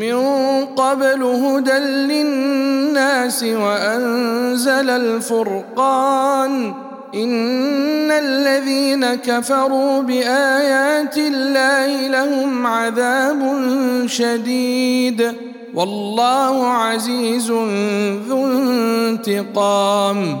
من قبل هدى للناس وأنزل الفرقان إن الذين كفروا بآيات الله لهم عذاب شديد والله عزيز ذو انتقام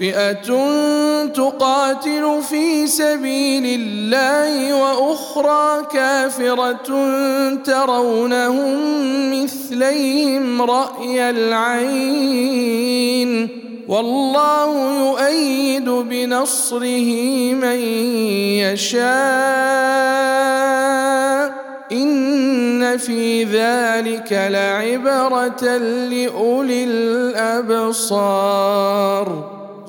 فئه تقاتل في سبيل الله وأخرى كافره ترونهم مثليهم راي العين والله يؤيد بنصره من يشاء ان في ذلك لعبره لاولي الابصار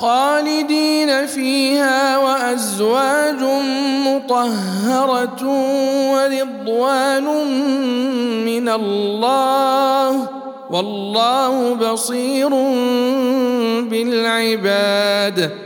خالدين فيها وأزواج مطهرة ورضوان من الله والله بصير بالعباد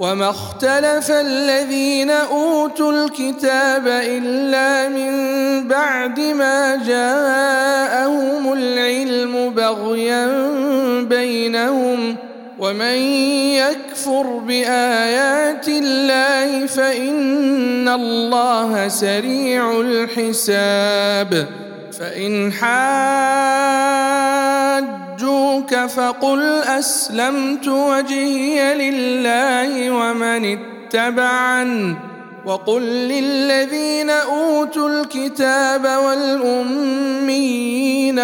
وما اختلف الذين أوتوا الكتاب إلا من بعد ما جاءهم العلم بغيا بينهم. ومن يكفر بآيات الله فإن الله سريع الحساب. فإن حاجوك فقل أسلمت وجهي لله ومن اتبعن وقل للذين أوتوا الكتاب والأميين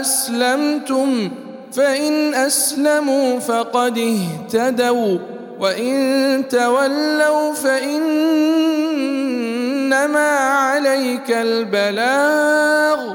أسلمتم فإن أسلموا فقد اهتدوا وإن تولوا فإنما عليك البلاغ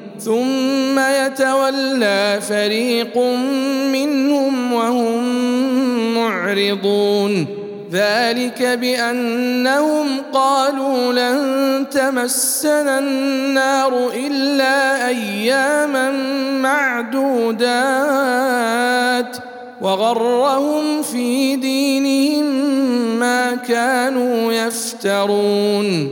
ثم يتولى فريق منهم وهم معرضون. ذلك بأنهم قالوا لن تمسنا النار إلا أياما معدودات وغرهم في دينهم ما كانوا يفترون.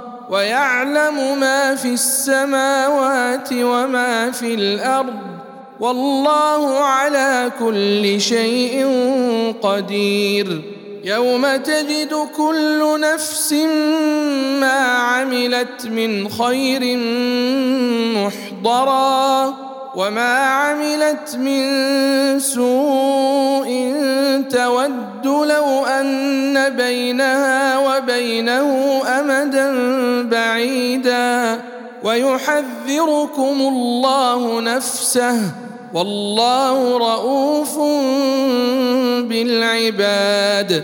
ويعلم ما في السماوات وما في الأرض والله على كل شيء قدير. يوم تجد كل نفس ما عملت من خير محضرا. وما عملت من سوء تود لو ان بينها وبينه امدا بعيدا ويحذركم الله نفسه والله رؤوف بالعباد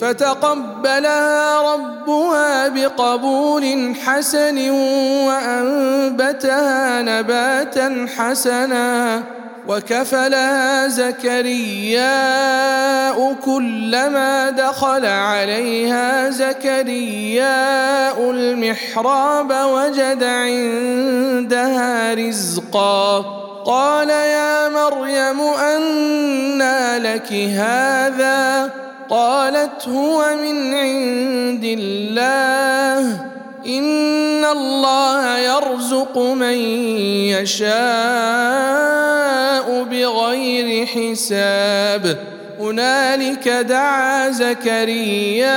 فتقبلها ربها بقبول حسن وأنبتها نباتا حسنا وكفلها زكرياء كلما دخل عليها زكرياء المحراب وجد عندها رزقا. قال يا مريم أنى لك هذا؟ قالت هو من عند الله. إن الله يرزق من يشاء بغير حساب. هنالك دعا زكرياء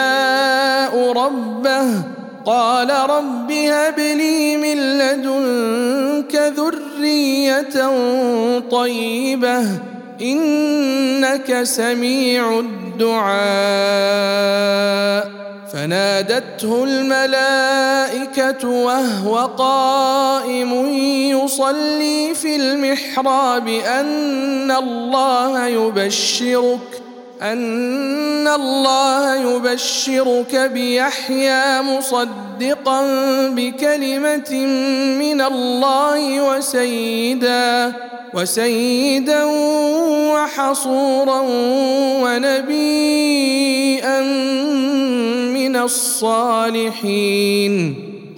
ربه قال رب هب لي من لدنك ذرية طيبة. إنك سميع الدعاء. فنادته الملائكة وهو قائم يصلي في المحراب أن الله يبشرك. أن الله يبشرك بيحيى مصدقا بكلمة من الله وسيدا وسيدا وحصورا ونبيا من الصالحين.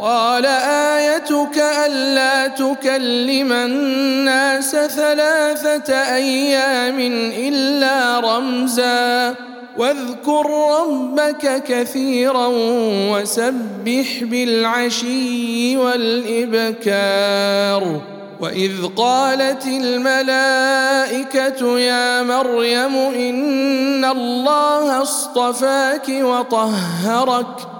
قال آيتك ألا تكلم الناس ثلاثة أيام إلا رمزا واذكر ربك كثيرا وسبح بالعشي والإبكار وإذ قالت الملائكة يا مريم إن الله اصطفاك وطهرك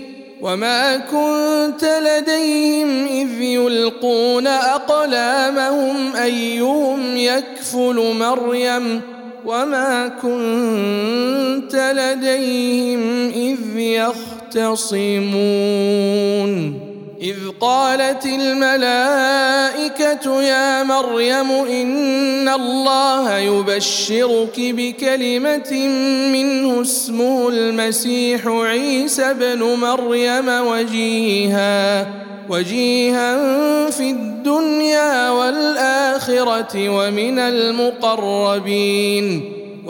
وما كنت لديهم اذ يلقون اقلامهم ايهم يكفل مريم وما كنت لديهم اذ يختصمون إذ قالت الملائكة يا مريم إن الله يبشرك بكلمة منه اسمه المسيح عيسى بن مريم وجيها وجيها في الدنيا والآخرة ومن المقربين.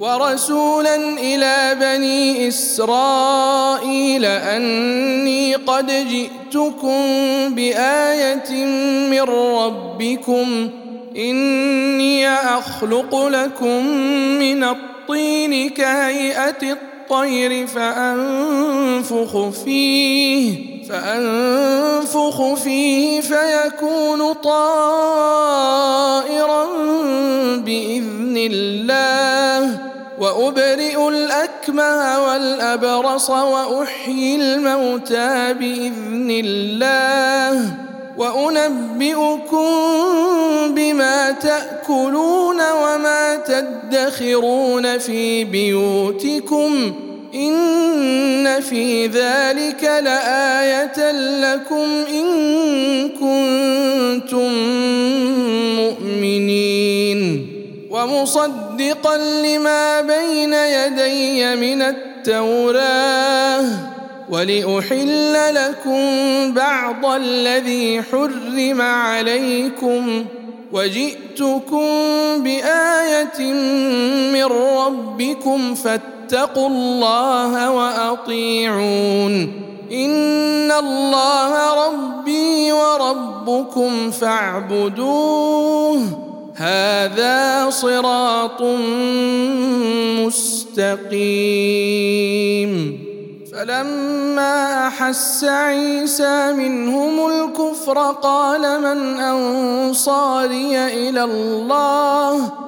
ورسولا إلى بني إسرائيل أني قد جئتكم بآية من ربكم إني أخلق لكم من الطين كهيئة الطير فأنفخ فيه فأنفخ فيه فيكون طائرا بإذن الله وأبرئ الأكمه والأبرص وأحيي الموتى بإذن الله وأنبئكم بما تأكلون وما تدخرون في بيوتكم إن في ذلك لآية لكم إن كنتم مؤمنين. ومصدقا لما بين يدي من التوراة. ولأحل لكم بعض الذي حرم عليكم. وجئتكم بآية من ربكم فاتقوا الله وأطيعون. إن الله ربي وربكم فاعبدوه. هذا صراط مستقيم. فلما أحس عيسى منهم الكفر قال من أنصاري إلى الله؟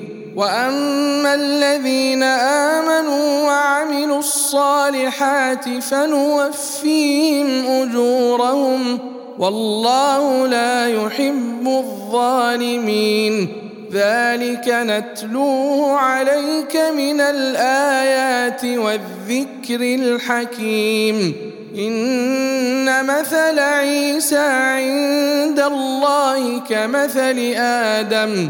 وأما الذين آمنوا وعملوا الصالحات فنوفيهم أجورهم والله لا يحب الظالمين. ذلك نتلوه عليك من الآيات والذكر الحكيم. إن مثل عيسى عند الله كمثل آدم.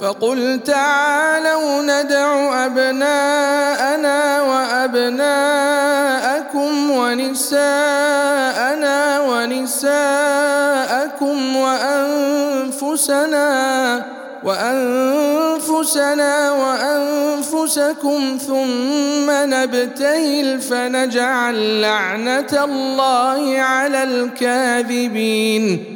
فقل تعالوا ندع أبناءنا وأبناءكم ونساءنا ونساءكم وأنفسنا وأنفسنا وأنفسكم ثم نبتهل فنجعل لعنة الله على الكاذبين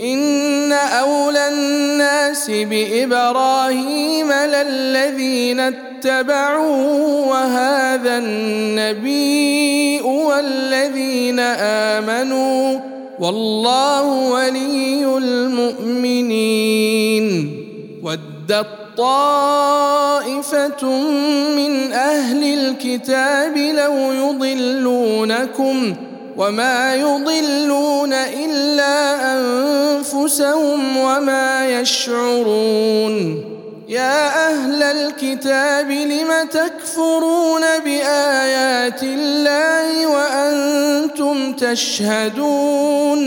ان اولى الناس بابراهيم للذين اتبعوه وهذا النبي والذين امنوا والله ولي المؤمنين ودت طائفه من أهل الكتاب لو يضلونكم وما يضلون إلا أنفسهم وما يشعرون. يا أهل الكتاب لم تكفرون بآيات الله وأنتم تشهدون؟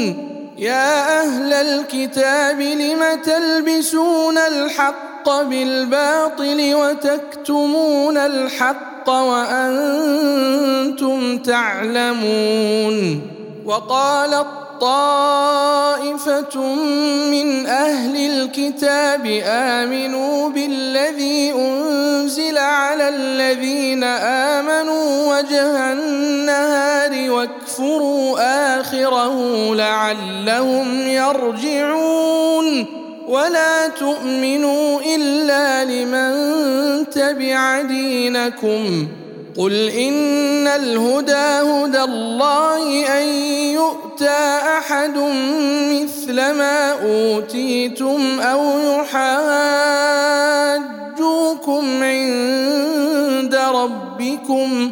يا أهل الكتاب لم تلبسون الحق بالباطل وتكتمون الحق وأنتم تعلمون؟ وقالت طائفة من أهل الكتاب آمنوا بالذي أنزل على الذين آمنوا وجه النهار واكفروا آخره لعلهم يرجعون ولا تؤمنوا إلا لمن تبع دينكم قل إن الهدى هدى الله أن يؤتى أحد مثل ما أوتيتم أو يحاجون فضلكم عند ربكم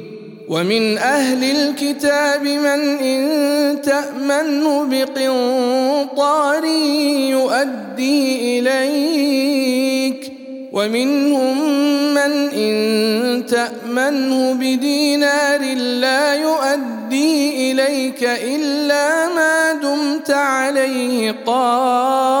ومن أهل الكتاب من إن تأمنه بقنطار يؤدي إليك ومنهم من إن تأمنه بدينار لا يؤدي إليك إلا ما دمت عليه قائما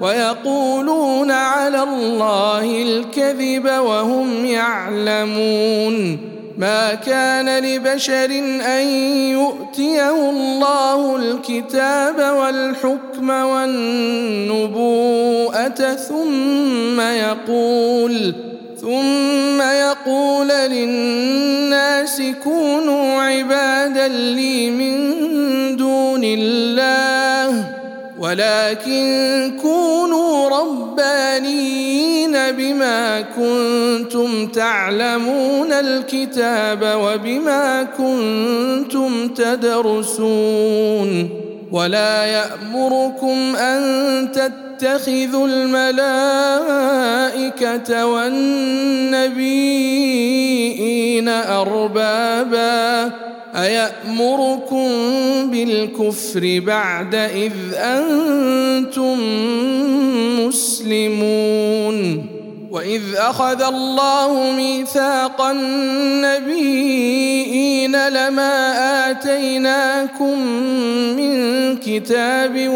ويقولون على الله الكذب وهم يعلمون ما كان لبشر أن يؤتيه الله الكتاب والحكم والنبوءة ثم يقول ثم يقول للناس كونوا عبادا لي من دون الله ولكن كونوا ربانيين بما كنتم تعلمون الكتاب وبما كنتم تدرسون ولا يأمركم أن تتخذوا الملائكة والنبيين أربابا أيأمركم بالكفر بعد إذ أنتم مسلمون وإذ أخذ الله ميثاق النبيين لما آتيناكم من كتاب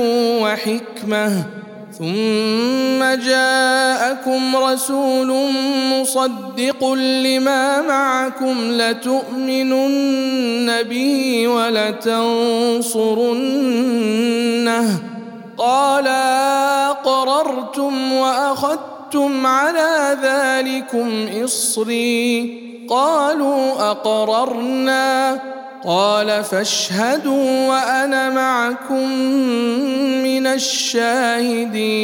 وحكمة ثم جاءكم رسول مصدق لما معكم لتؤمنن به ولتنصرنه. قال أقررتم وأخذتم على ذلكم إصري. قالوا أقررنا. قال فاشهدوا وأنا معكم من الشاهدين.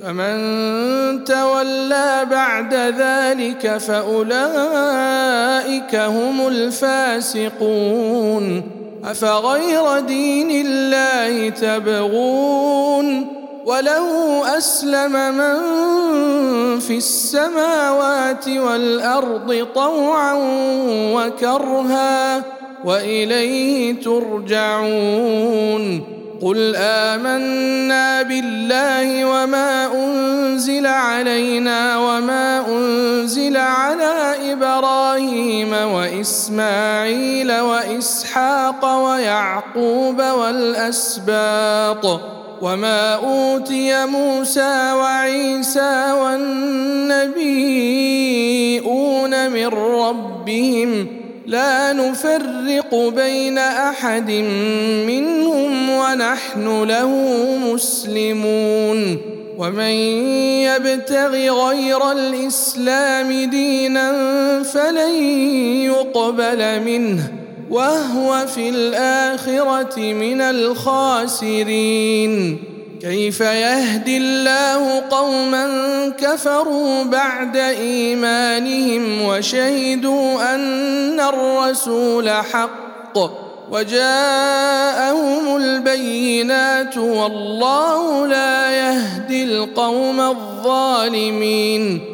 فمن تولى بعد ذلك فأولئك هم الفاسقون. أفغير دين الله تبغون؟ وله اسلم من في السماوات والارض طوعا وكرها واليه ترجعون قل امنا بالله وما انزل علينا وما انزل على إبراهيم واسماعيل واسحاق ويعقوب والاسباط وما اوتي موسى وعيسى والنبيون من ربهم لا نفرق بين احد منهم ونحن له مسلمون ومن يبتغ غير الاسلام دينا فلن يقبل منه وهو في الآخرة من الخاسرين. كيف يهدي الله قوما كفروا بعد إيمانهم وشهدوا أن الرسول حق وجاءهم البينات والله لا يهدي القوم الظالمين.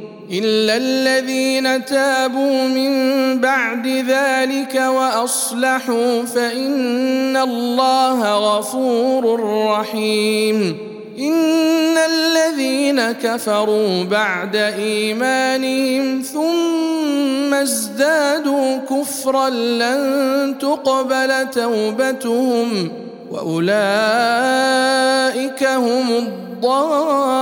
إلا الذين تابوا من بعد ذلك وأصلحوا فإن الله غفور رحيم. إن الذين كفروا بعد إيمانهم ثم ازدادوا كفرا لن تقبل توبتهم وأولئك هم الضالون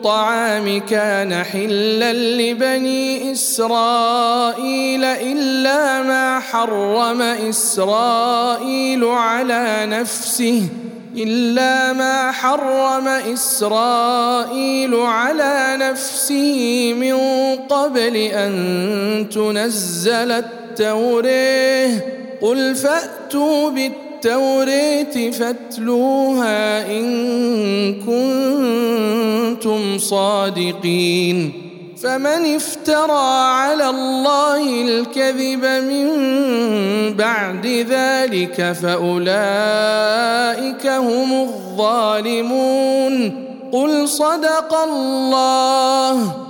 الطعام كان حلا لبني إسرائيل إلا ما حرم إسرائيل على نفسه إلا ما حرم إسرائيل على نفسه من قبل أن تنزل التوريه قل فأتوا بالتوريه فاتلوها إن كنتم صادقين. فمن افترى على الله الكذب من بعد ذلك فأولئك هم الظالمون. قل صدق الله.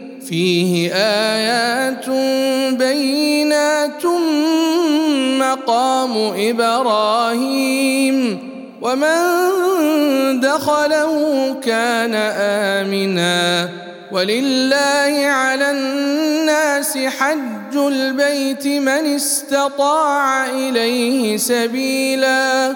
فيه آيات بينات مقام إبراهيم ومن دخله كان آمنا ولله على الناس حج البيت من استطاع إليه سبيلا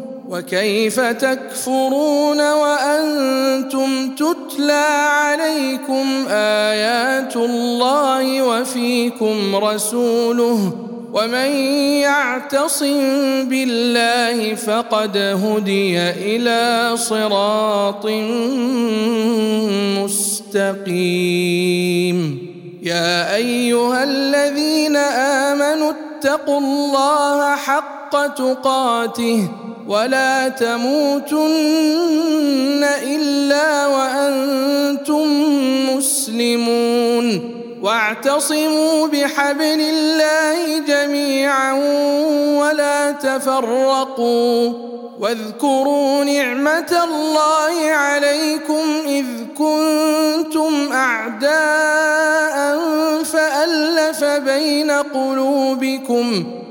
وكيف تكفرون وأنتم تتلى عليكم آيات الله وفيكم رسوله ومن يعتصم بالله فقد هدي إلى صراط مستقيم. يا أيها الذين آمنوا اتقوا الله حق تقاته ولا تموتن إلا وأنتم مسلمون. واعتصموا بحبل الله جميعا ولا تفرقوا. واذكروا نعمة الله عليكم إذ كنتم اعداء فألف بين قلوبكم.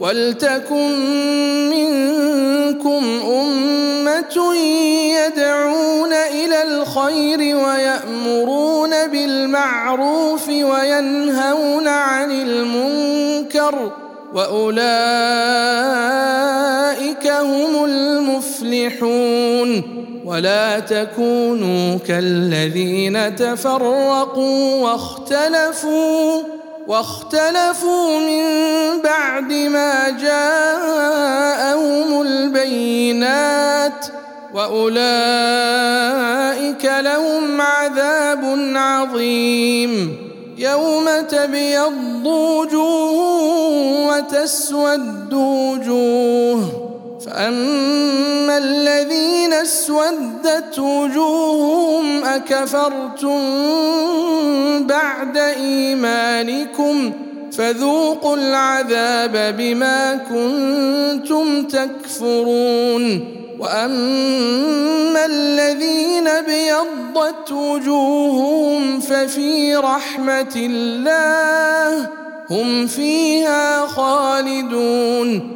ولتكن منكم أمة يدعون إلى الخير ويأمرون بالمعروف وينهون عن المنكر وأولئك هم المفلحون ولا تكونوا كالذين تفرقوا واختلفوا واختلفوا من بعد ما جاءهم البينات وأولئك لهم عذاب عظيم. يوم تبيض وجوه وتسود وجوه فاما الذين اسودت وجوههم اكفرتم بعد ايمانكم فذوقوا العذاب بما كنتم تكفرون واما الذين ابيضت وجوههم ففي رحمه الله هم فيها خالدون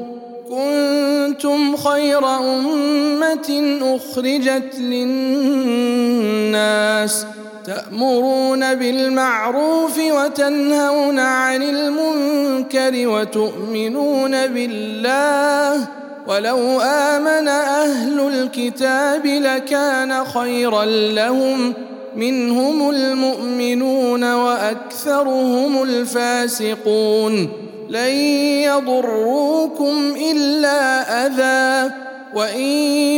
كنتم خير أمة أخرجت للناس تأمرون بالمعروف وتنهون عن المنكر وتؤمنون بالله ولو آمن أهل الكتاب لكان خيرا لهم منهم المؤمنون وأكثرهم الفاسقون لن يضروكم إلا أذى وإن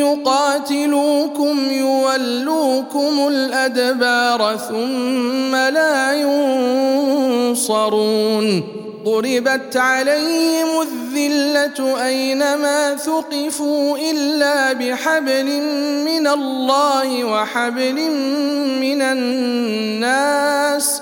يقاتلوكم يولوكم الأدبار ثم لا ينصرون. ضربت عليهم الذلة أينما ثقفوا إلا بحبل من الله وحبل من الناس.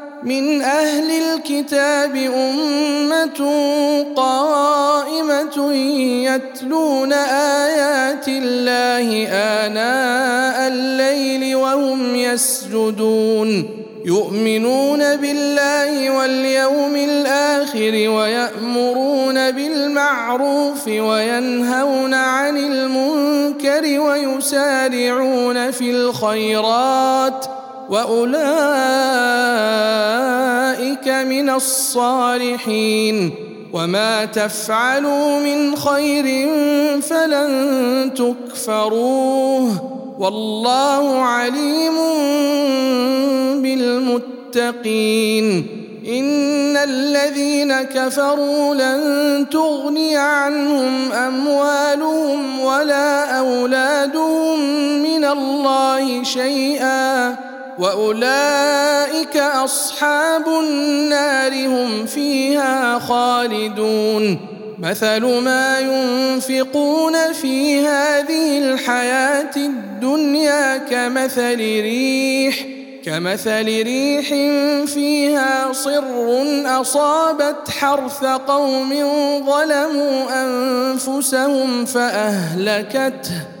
من أهل الكتاب أمة قائمة يتلون آيات الله آناء الليل وهم يسجدون يؤمنون بالله واليوم الآخر ويأمرون بالمعروف وينهون عن المنكر ويسارعون في الخيرات. وأولئك من الصالحين وما تفعلوا من خير فلن تكفروه والله عليم بالمتقين إن الذين كفروا لن تغني عنهم أموالهم ولا أولادهم من الله شيئا وأولئك أصحاب النار هم فيها خالدون. مثل ما ينفقون في هذه الحياة الدنيا كمثل ريح كمثل ريح فيها صر أصابت حرث قوم ظلموا أنفسهم فأهلكته.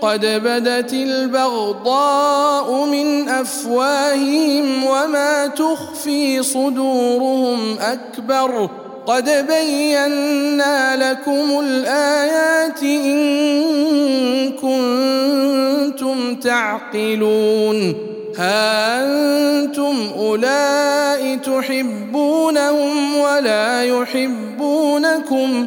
قد بدت البغضاء من افواههم وما تخفي صدورهم اكبر قد بينا لكم الايات ان كنتم تعقلون ها أنتم اولئك تحبونهم ولا يحبونكم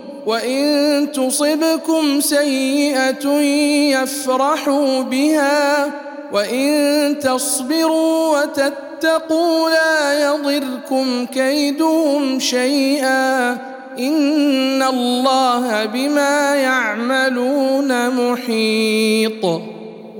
وان تصبكم سيئه يفرحوا بها وان تصبروا وتتقوا لا يضركم كيدهم شيئا ان الله بما يعملون محيط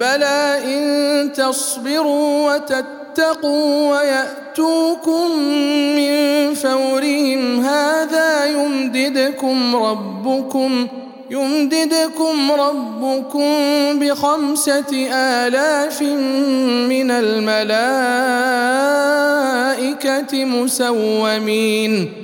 بلى إن تصبروا وتتقوا ويأتوكم من فورهم هذا يمددكم ربكم يمددكم ربكم بخمسة آلاف من الملائكة مسومين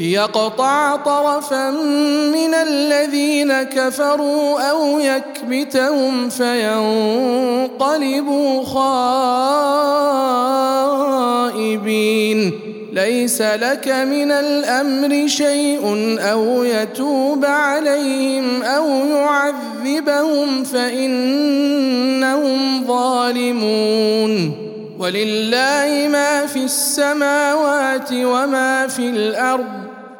ليقطع طرفا من الذين كفروا أو يكبتهم فينقلبوا خائبين. ليس لك من الأمر شيء أو يتوب عليهم أو يعذبهم فإنهم ظالمون. ولله ما في السماوات وما في الأرض.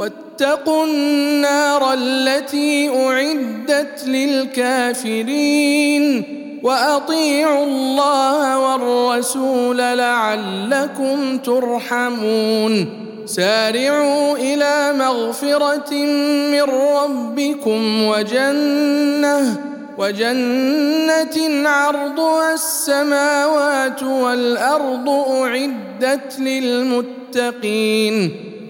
واتقوا النار التي أعدت للكافرين وأطيعوا الله والرسول لعلكم ترحمون سارعوا إلى مغفرة من ربكم وجنة وجنة عرضها السماوات والأرض أعدت للمتقين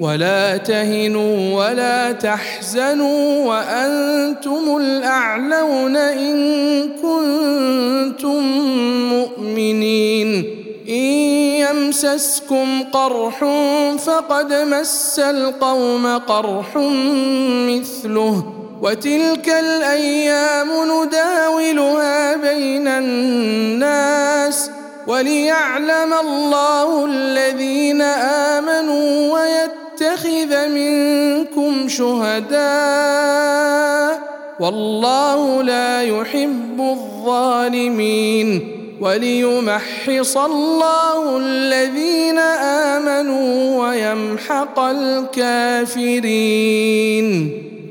ولا تهنوا ولا تحزنوا وأنتم الأعلون إن كنتم مؤمنين. إن يمسسكم قرح فقد مس القوم قرح مثله. وتلك الأيام نداولها بين الناس وليعلم الله الذين آمنوا ويتقون يتخذ منكم شهداء والله لا يحب الظالمين وليمحص الله الذين آمنوا ويمحق الكافرين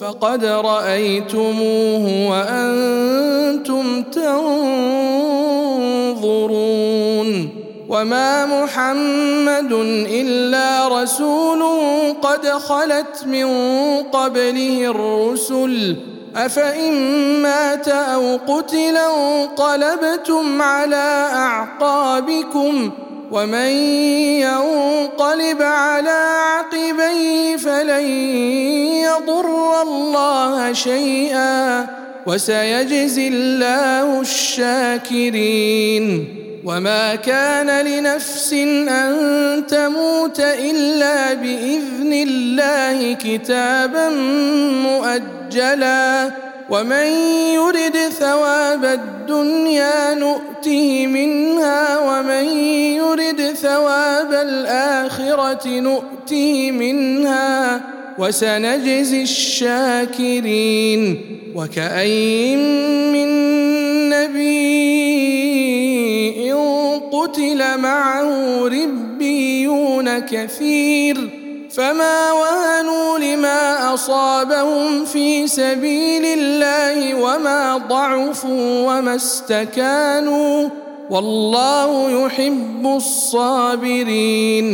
فقد رأيتموه وأنتم تنظرون. وما محمد إلا رسول قد خلت من قبله الرسل. أفإن مات أو قتلا انقلبتم على أعقابكم ۖ ومن ينقلب على عقبيه فلن يضر الله شيئا وسيجزي الله الشاكرين. وما كان لنفس أن تموت إلا بإذن الله كتابا مؤجلا. ومن يرد ثواب الدنيا نؤته منها ومن يرد ثواب الآخرة نؤته منها وسنجزي الشاكرين وكأين من نبي قتل معه ربيون كثير فما وهنوا لما اصابهم في سبيل الله وما ضعفوا وما استكانوا والله يحب الصابرين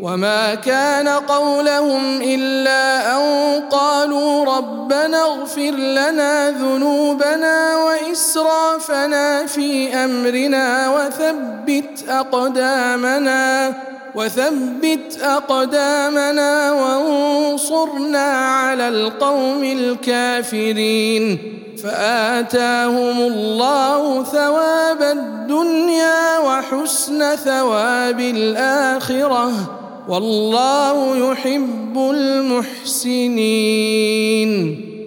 وما كان قولهم الا ان قالوا ربنا اغفر لنا ذنوبنا واسرافنا في امرنا وثبت اقدامنا وثبت أقدامنا وانصرنا على القوم الكافرين فآتاهم الله ثواب الدنيا وحسن ثواب الآخرة والله يحب المحسنين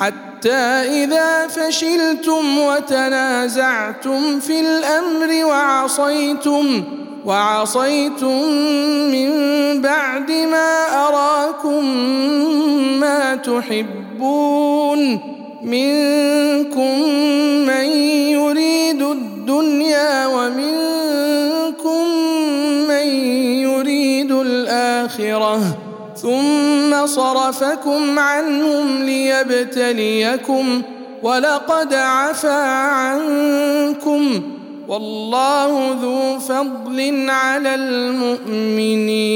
حتى إذا فشلتم وتنازعتم في الأمر وعصيتم وعصيتم من بعد ما أراكم ما تحبون منكم من يريد الدنيا ومنكم من يريد الآخرة ثم صرفكم عنهم ليبتليكم ولقد عفا عنكم والله ذو فضل على المؤمنين.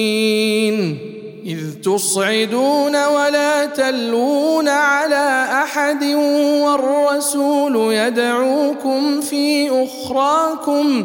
إذ تصعدون ولا تلوون على أحد والرسول يدعوكم في أخراكم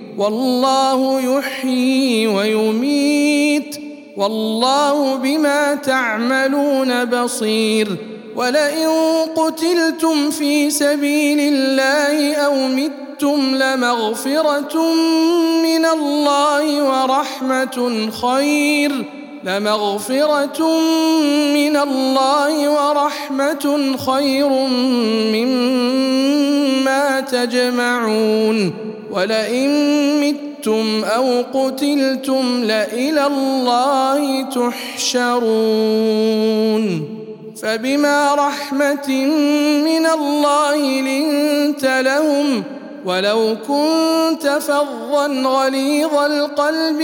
والله يحيي ويميت والله بما تعملون بصير ولئن قتلتم في سبيل الله أو متم لمغفرة من الله ورحمة خير لمغفرة من الله ورحمة خير مما تجمعون ولئن متم أو قتلتم لإلى الله تحشرون فبما رحمة من الله لنت لهم ولو كنت فظا غليظ القلب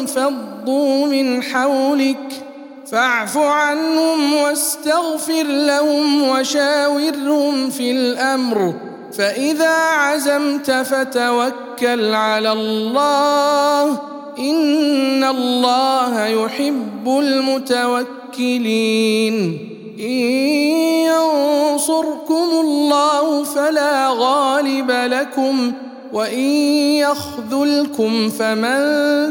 لانفضوا من حولك فاعف عنهم واستغفر لهم وشاورهم في الامر فإذا عزمت فتوكل على الله إن الله يحب المتوكلين. إن ينصركم الله فلا غالب لكم وإن يخذلكم فمن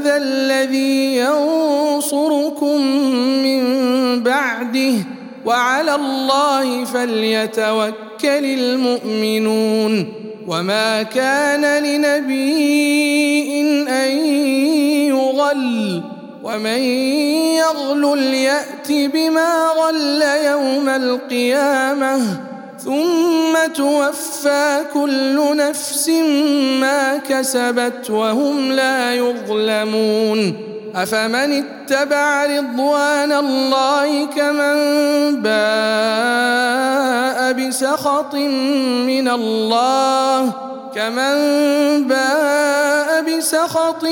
ذا الذي ينصركم من بعده وعلى الله فليتوكل المؤمنون وما كان لنبي أن يغل ومن يغلل يات بما غل يوم القيامة ثم توفى كل نفس ما كسبت وهم لا يظلمون أفمن اتبع رضوان الله كمن باء بسخط من الله؟ كمن باء بسخط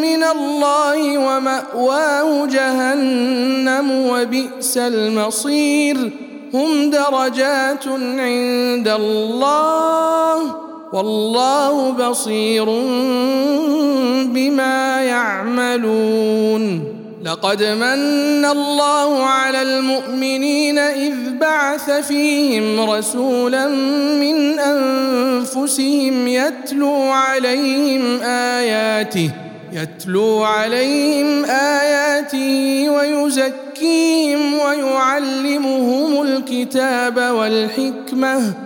من الله ومأواه جهنم وبئس المصير؟ هم درجات عند الله. والله بصير بما يعملون. لقد من الله على المؤمنين إذ بعث فيهم رسولا من أنفسهم يتلو عليهم آياته يتلو عليهم آياته ويزكيهم ويعلمهم الكتاب والحكمة.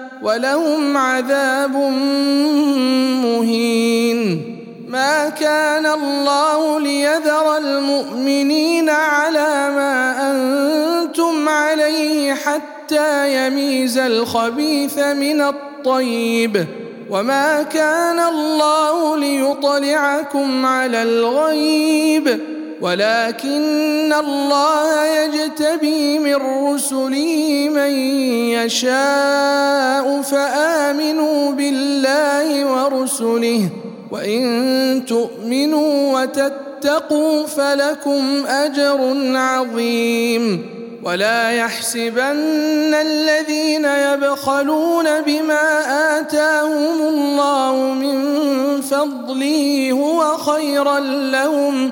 ولهم عذاب مهين. ما كان الله ليذر المؤمنين على ما أنتم عليه حتى يميز الخبيث من الطيب. وما كان الله ليطلعكم على الغيب. ولكن الله يجتبي من رسله من يشاء فآمنوا بالله ورسله وإن تؤمنوا وتتقوا فلكم أجر عظيم ولا يحسبن الذين يبخلون بما آتاهم الله من فضله هو خيرا لهم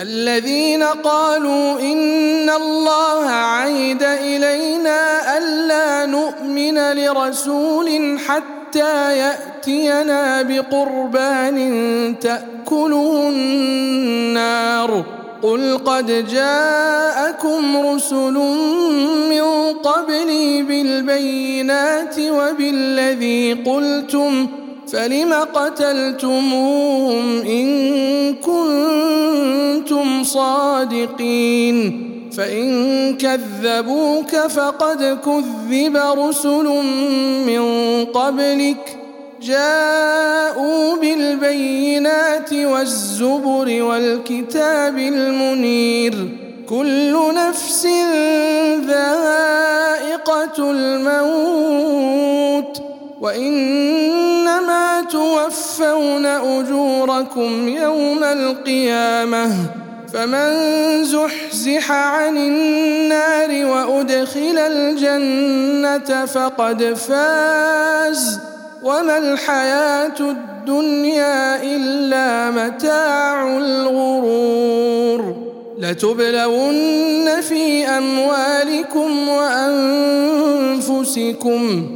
الذين قالوا إن الله عهد إلينا ألا نؤمن لرسول حتى يأتينا بقربان تأكله النار. قل قد جاءكم رسل من قبلي بالبينات وبالذي قلتم فلم قتلتموهم إن كنتم صادقين فإن كذبوك فقد كذب رسل من قبلك جاءوا بالبينات والزبر والكتاب المنير كل نفس ذائقة الموت وإنما توفون أجوركم يوم القيامة فمن زحزح عن النار وأدخل الجنة فقد فاز وما الحياة الدنيا إلا متاع الغرور لتبلون في أموالكم وأنفسكم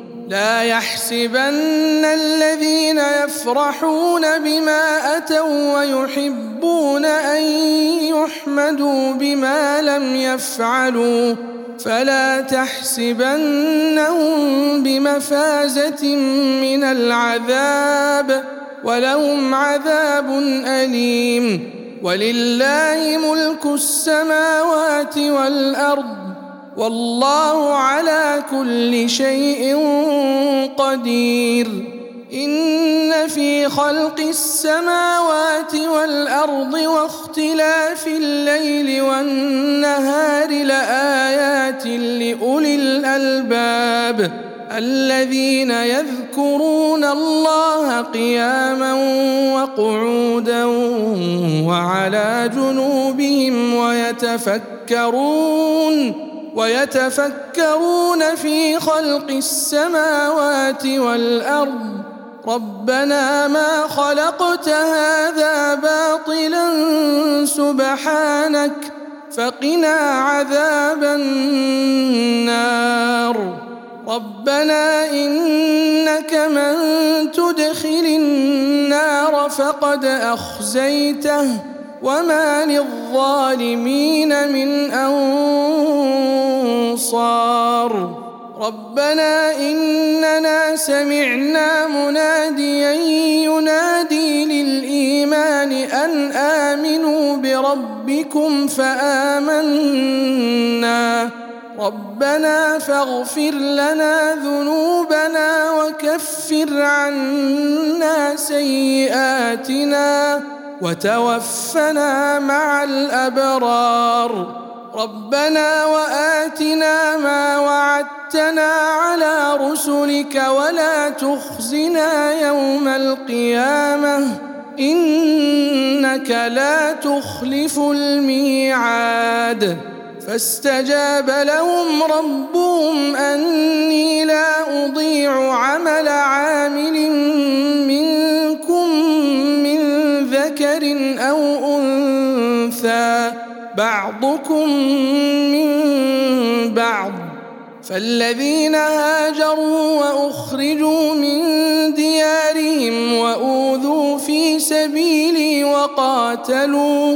لا يحسبن الذين يفرحون بما أتوا ويحبون أن يحمدوا بما لم يفعلوا فلا تحسبنهم بمفازة من العذاب ولهم عذاب أليم. ولله ملك السماوات والأرض والله على كل شيء قدير. إن في خلق السماوات والأرض واختلاف الليل والنهار لآيات لأولي الألباب الذين يذكرون الله قياما وقعودا وعلى جنوبهم ويتفكرون. ويتفكرون في خلق السماوات والأرض. ربنا ما خلقت هذا باطلا سبحانك فقنا عذاب النار. ربنا إنك من تدخل النار فقد أخزيته. وما للظالمين من انصار ربنا اننا سمعنا مناديا ينادي للايمان ان امنوا بربكم فامنا ربنا فاغفر لنا ذنوبنا وكفر عنا سيئاتنا وتوفنا مع الأبرار. ربنا وآتنا ما وعدتنا على رسلك ولا تخزنا يوم القيامة. إنك لا تخلف الميعاد. فاستجاب لهم ربهم أني لا أضيع عمل عامل ذكر أو أنثى بعضكم من بعض فالذين هاجروا وأخرجوا من ديارهم وأوذوا في سبيلي وقاتلوا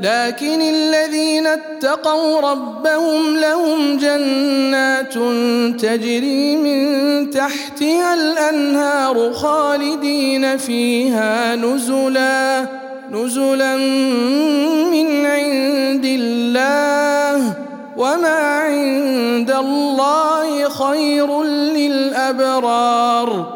لكن الذين اتقوا ربهم لهم جنات تجري من تحتها الأنهار خالدين فيها نزلا نزلا من عند الله. وما عند الله خير للأبرار.